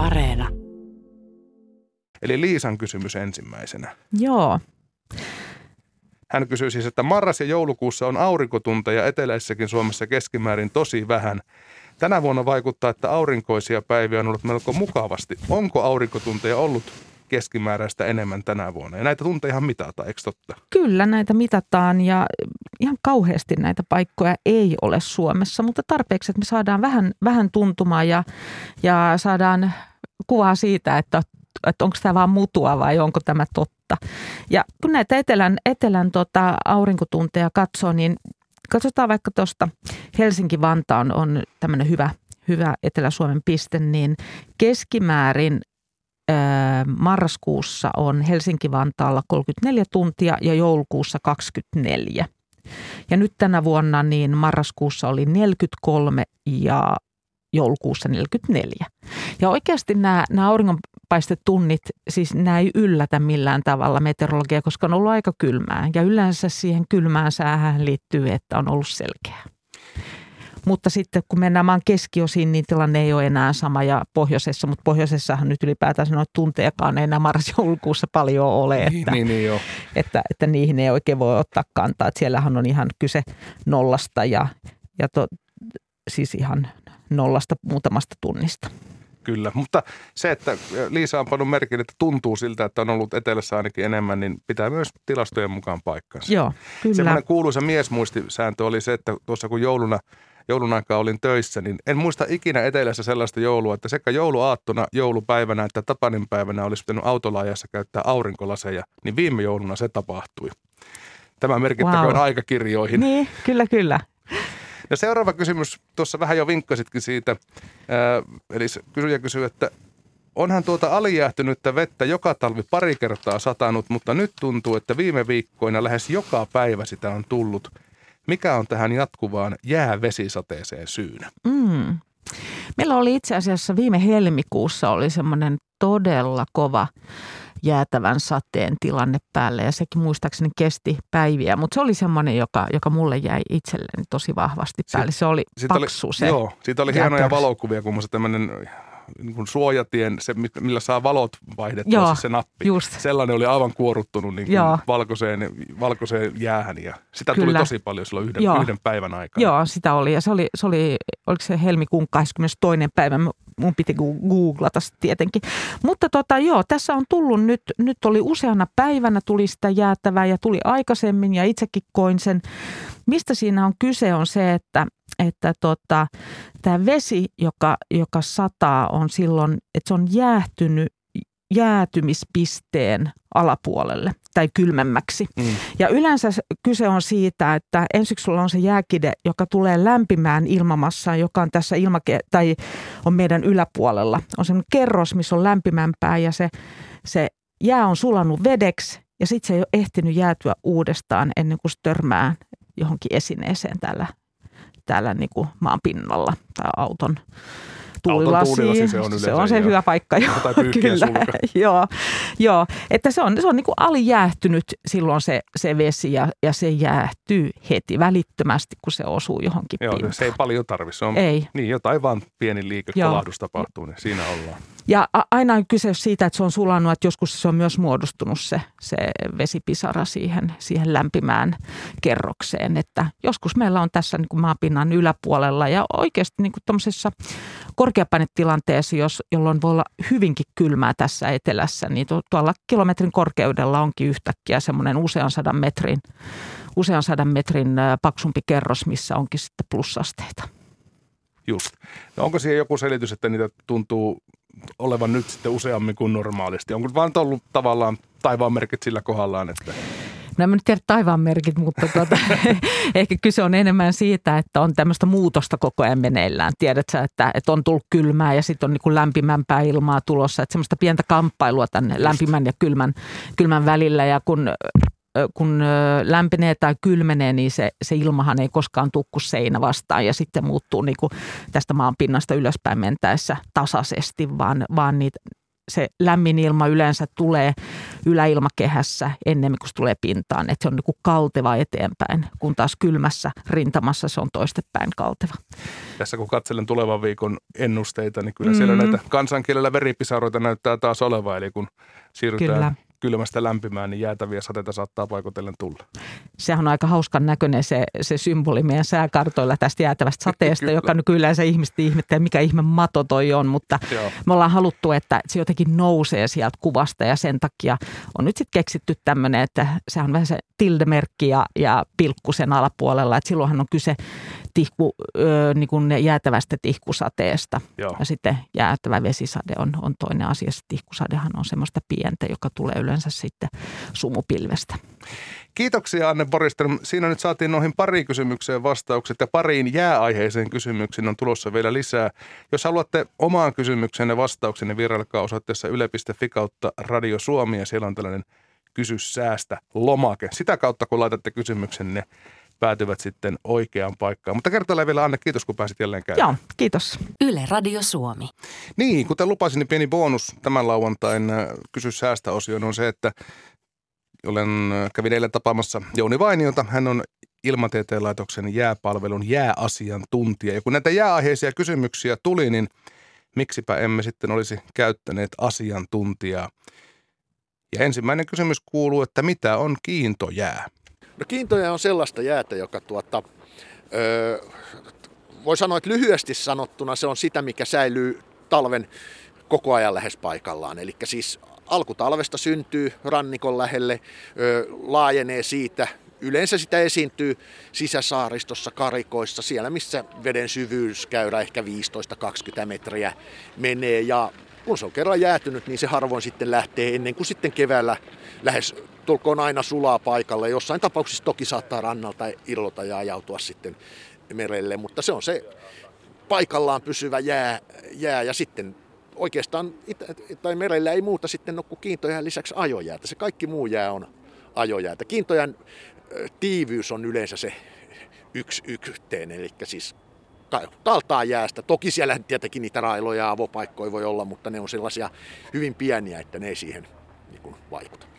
Areena. Eli Liisan kysymys ensimmäisenä. Joo. Hän kysyy siis, että marras- ja joulukuussa on aurinkotunteja eteläisessäkin Suomessa keskimäärin tosi vähän. Tänä vuonna vaikuttaa, että aurinkoisia päiviä on ollut melko mukavasti. Onko aurinkotunteja ollut keskimääräistä enemmän tänä vuonna? Ja näitä tunteja mitataan, eikö totta? Kyllä näitä mitataan ja ihan kauheasti näitä paikkoja ei ole Suomessa, mutta tarpeeksi, että me saadaan vähän, vähän tuntumaa ja, ja saadaan kuvaa siitä, että, että onko tämä vaan mutua vai onko tämä totta. Ja kun näitä etelän, etelän tota, aurinkotunteja katsoo, niin katsotaan vaikka tuosta Helsinki-Vantaa on, on tämmöinen hyvä, hyvä Etelä-Suomen piste, niin keskimäärin marraskuussa on Helsinki-Vantaalla 34 tuntia ja joulukuussa 24. Ja nyt tänä vuonna niin marraskuussa oli 43 ja joulukuussa 44. Ja oikeasti nämä, nämä auringonpaistetunnit, siis nämä ei yllätä millään tavalla meteorologia, koska on ollut aika kylmää. Ja yleensä siihen kylmään säähän liittyy, että on ollut selkeää. Mutta sitten kun mennään maan keskiosiin, niin tilanne ei ole enää sama ja pohjoisessa, mutta pohjoisessahan nyt ylipäätään noita tuntejakaan ei enää marras-joulukuussa paljon ole, Niin, että, niin, niin joo. että, että niihin ei oikein voi ottaa kantaa. Että siellähän on ihan kyse nollasta ja, ja to, siis ihan nollasta muutamasta tunnista. Kyllä, mutta se, että Liisa on pannut merkin, että tuntuu siltä, että on ollut etelässä ainakin enemmän, niin pitää myös tilastojen mukaan paikkansa. Joo, kyllä. Semmoinen kuuluisa miesmuistisääntö oli se, että tuossa kun jouluna, joulun aikaa olin töissä, niin en muista ikinä etelässä sellaista joulua, että sekä jouluaattona, joulupäivänä että Tapanin päivänä olisi pitänyt autolaajassa käyttää aurinkolaseja, niin viime jouluna se tapahtui. Tämä merkittäköön Wow. aikakirjoihin. Niin, kyllä, kyllä. Ja seuraava kysymys, tuossa vähän jo vinkkasitkin siitä, ää, eli se kysyjä kysyy, että onhan tuota alijäähtynyttä vettä joka talvi pari kertaa satanut, mutta nyt tuntuu, että viime viikkoina lähes joka päivä sitä on tullut. Mikä on tähän jatkuvaan jäävesisateeseen syynä? Mm. Meillä oli itse asiassa viime helmikuussa oli semmoinen todella kova jäätävän sateen tilanne päälle ja sekin muistaakseni kesti päiviä, mutta se oli semmoinen, joka, joka mulle jäi itselleni tosi vahvasti päälle. Se oli Siitä oli- paksu se. Joo, siitä oli hienoja valokuvia, kun se tämmöinen niin kuin suojatien, se, millä saa valot vaihdettua, Joo, siis se nappi. just. Sellainen oli aivan kuoruttunut niin kuin valkoiseen, valkoiseen jäähän ja sitä tuli Kyllä. tosi paljon silloin yhden, Joo. yhden päivän aikana. Joo, sitä oli. Ja se oli, se oli oliko se helmikuun 22. päivä, mun piti googlata tietenkin. Mutta tota, joo, tässä on tullut nyt, nyt oli useana päivänä tuli sitä jäätävää ja tuli aikaisemmin ja itsekin koin sen. Mistä siinä on kyse on se, että, että tota, tämä vesi, joka, joka sataa, on silloin, että se on jäähtynyt jäätymispisteen alapuolelle tai kylmemmäksi. Mm. Ja yleensä se- kyse on siitä, että ensiksi sulla on se jääkide, joka tulee lämpimään ilmamassaan, joka on tässä ilmake- tai on meidän yläpuolella. On semmoinen kerros, missä on lämpimämpää ja se, se jää on sulanut vedeksi ja sitten se ei ole ehtinyt jäätyä uudestaan ennen kuin se törmää johonkin esineeseen täällä, täällä niin kuin maan pinnalla tai auton tuulilasi se on se, on se joo. hyvä paikka. Joo, Tai sulka. joo, joo, että se on, se on niin kuin alijäähtynyt silloin se, se vesi ja, ja se jäähtyy heti välittömästi, kun se osuu johonkin Joo, pintaan. se ei paljon tarvi. Se on Ei. niin jotain vaan pieni liike, Joo. kolahdus tapahtuu, niin siinä ollaan. Ja aina on kyse siitä, että se on sulanut, että joskus se on myös muodostunut se, se vesipisara siihen, siihen lämpimään kerrokseen. Että joskus meillä on tässä niin kuin maapinnan yläpuolella ja oikeasti niin kuin korkeapainetilanteessa, jos, jolloin voi olla hyvinkin kylmää tässä etelässä, niin tu- tuolla kilometrin korkeudella onkin yhtäkkiä semmoinen usean sadan metrin, usean sadan metrin paksumpi kerros, missä onkin sitten plussasteita. Just. No onko siihen joku selitys, että niitä tuntuu olevan nyt sitten useammin kuin normaalisti? Onko vaan ollut tavallaan taivaan merkit sillä kohdallaan, että No en mä nyt tiedä taivaan merkit, mutta tuota, ehkä kyse on enemmän siitä, että on tämmöistä muutosta koko ajan meneillään. Tiedätkö, että, että on tullut kylmää ja sitten on niin kuin lämpimämpää ilmaa tulossa. Että semmoista pientä kamppailua tänne lämpimän ja kylmän, kylmän välillä ja kun kun lämpenee tai kylmenee, niin se, se ilmahan ei koskaan tule kuin seinä vastaan ja sitten muuttuu niin kuin tästä maan pinnasta ylöspäin mentäessä tasaisesti, vaan, vaan niitä, se lämmin ilma yleensä tulee yläilmakehässä ennen kuin se tulee pintaan. Että se on niin kuin kalteva eteenpäin, kun taas kylmässä rintamassa se on toistepäin kalteva. Tässä kun katselen tulevan viikon ennusteita, niin kyllä siellä mm. näitä kansankielellä veripisaroita näyttää taas olevan. Eli kun siirrytään kyllä kylmästä lämpimään, niin jäätäviä sateita saattaa paikotellen tulla. Sehän on aika hauskan näköinen se, se symboli meidän sääkartoilla tästä jäätävästä sateesta, joka nykyään se ihmiset ihmettelee, mikä ihme mato toi on, mutta Joo. me ollaan haluttu, että se jotenkin nousee sieltä kuvasta ja sen takia on nyt sitten keksitty tämmöinen, että se on vähän se tildemerkki ja, ja pilkku sen alapuolella, että silloinhan on kyse tihku, ö, niin kuin jäätävästä tihkusateesta. Joo. Ja sitten jäätävä vesisade on, on toinen asia. Se tihkusadehan on semmoista pientä, joka tulee yleensä sitten sumupilvestä. Kiitoksia Anne Boriström. Siinä nyt saatiin noihin pariin kysymykseen vastaukset ja pariin jääaiheiseen kysymyksiin on tulossa vielä lisää. Jos haluatte omaan kysymykseenne niin vierailkaa osoitteessa yle.fi kautta Radio Suomi ja siellä on tällainen kysy säästä lomake. Sitä kautta kun laitatte kysymyksenne, päätyvät sitten oikeaan paikkaan. Mutta kertaalleen vielä Anne, kiitos kun pääsit jälleen käymään. Joo, kiitos. Yle Radio Suomi. Niin, kuten lupasin, niin pieni bonus tämän lauantain äh, kysy säästä osioon on se, että olen, äh, kävin eilen tapaamassa Jouni Vainiota. Hän on Ilmatieteen laitoksen jääpalvelun jääasiantuntija. Ja kun näitä jääaiheisia kysymyksiä tuli, niin miksipä emme sitten olisi käyttäneet asiantuntijaa. Ja ensimmäinen kysymys kuuluu, että mitä on kiintojää? No kiintoja on sellaista jäätä, joka tuota, öö, voi sanoa, että lyhyesti sanottuna se on sitä, mikä säilyy talven koko ajan lähes paikallaan. Eli siis alkutalvesta syntyy rannikon lähelle, öö, laajenee siitä Yleensä sitä esiintyy sisäsaaristossa, karikoissa, siellä missä veden syvyys käyrä ehkä 15-20 metriä menee. Ja kun se on kerran jäätynyt, niin se harvoin sitten lähtee ennen kuin sitten keväällä lähes tulkoon aina sulaa paikalle. Jossain tapauksissa toki saattaa rannalta irrota ja ajautua sitten merelle, mutta se on se paikallaan pysyvä jää, jää ja sitten oikeastaan tai merellä ei muuta sitten ole kuin kiintojen lisäksi ajojäätä. Se kaikki muu jää on ajojäätä. Kiintojan tiivyys on yleensä se yksi yhteen, eli siis taltaa jäästä. Toki siellä tietenkin niitä railoja ja avopaikkoja voi olla, mutta ne on sellaisia hyvin pieniä, että ne ei siihen niin kuin, vaikuta.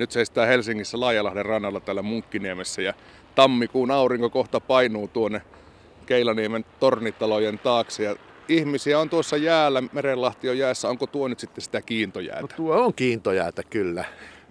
Nyt seistää Helsingissä Laajalahden rannalla täällä Munkkiniemessä ja tammikuun aurinko kohta painuu tuonne Keilaniemen tornitalojen taakse ja ihmisiä on tuossa jäällä, Merenlahti on jäässä. Onko tuo nyt sitten sitä kiintojäätä? No, tuo on kiintojäätä kyllä.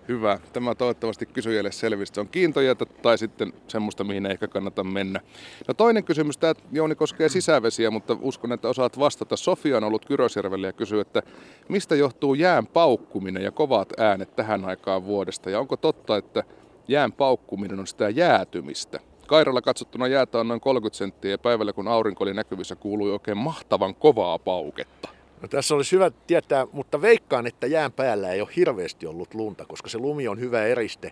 Hyvä. Tämä toivottavasti kysyjälle selvisi. Se on kiintojäätä tai sitten semmoista, mihin ei ehkä kannata mennä. No toinen kysymys, tämä Jouni koskee sisävesiä, mutta uskon, että osaat vastata. Sofia on ollut Kyrösjärvellä ja kysyy, että mistä johtuu jään paukkuminen ja kovat äänet tähän aikaan vuodesta? Ja onko totta, että jään paukkuminen on sitä jäätymistä? Kairalla katsottuna jäätä on noin 30 senttiä ja päivällä kun aurinko oli näkyvissä kuului oikein mahtavan kovaa pauketta. No tässä olisi hyvä tietää, mutta veikkaan, että jään päällä ei ole hirveästi ollut lunta, koska se lumi on hyvä eriste.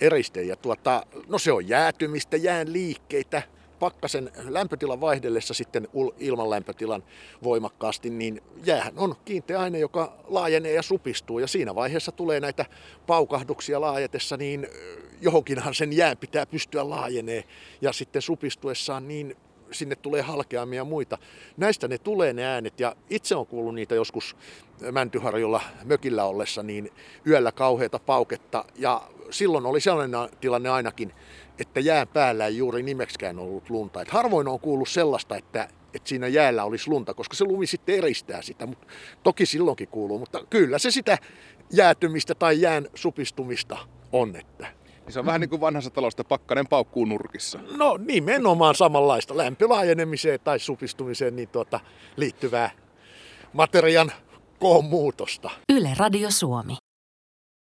eriste ja tuota, no se on jäätymistä, jään liikkeitä, pakkasen lämpötilan vaihdellessa sitten ilman lämpötilan voimakkaasti, niin jäähän on kiinteä aine, joka laajenee ja supistuu. Ja siinä vaiheessa tulee näitä paukahduksia laajetessa, niin johonkinhan sen jään pitää pystyä laajenee. Ja sitten supistuessaan niin sinne tulee halkeamia ja muita. Näistä ne tulee ne äänet ja itse on kuullut niitä joskus Mäntyharjulla mökillä ollessa, niin yöllä kauheita pauketta ja silloin oli sellainen tilanne ainakin, että jään päällä ei juuri nimeksikään ollut lunta. Et harvoin on kuullut sellaista, että, että siinä jäällä olisi lunta, koska se lumi sitten eristää sitä. Mut, toki silloinkin kuuluu, mutta kyllä se sitä jäätymistä tai jään supistumista on. Että niin se on vähän niin kuin vanhassa talosta pakkanen paukkuu nurkissa. No nimenomaan samanlaista lämpölaajenemiseen tai supistumiseen niin tuota, liittyvää materian koon muutosta. Yle Radio Suomi.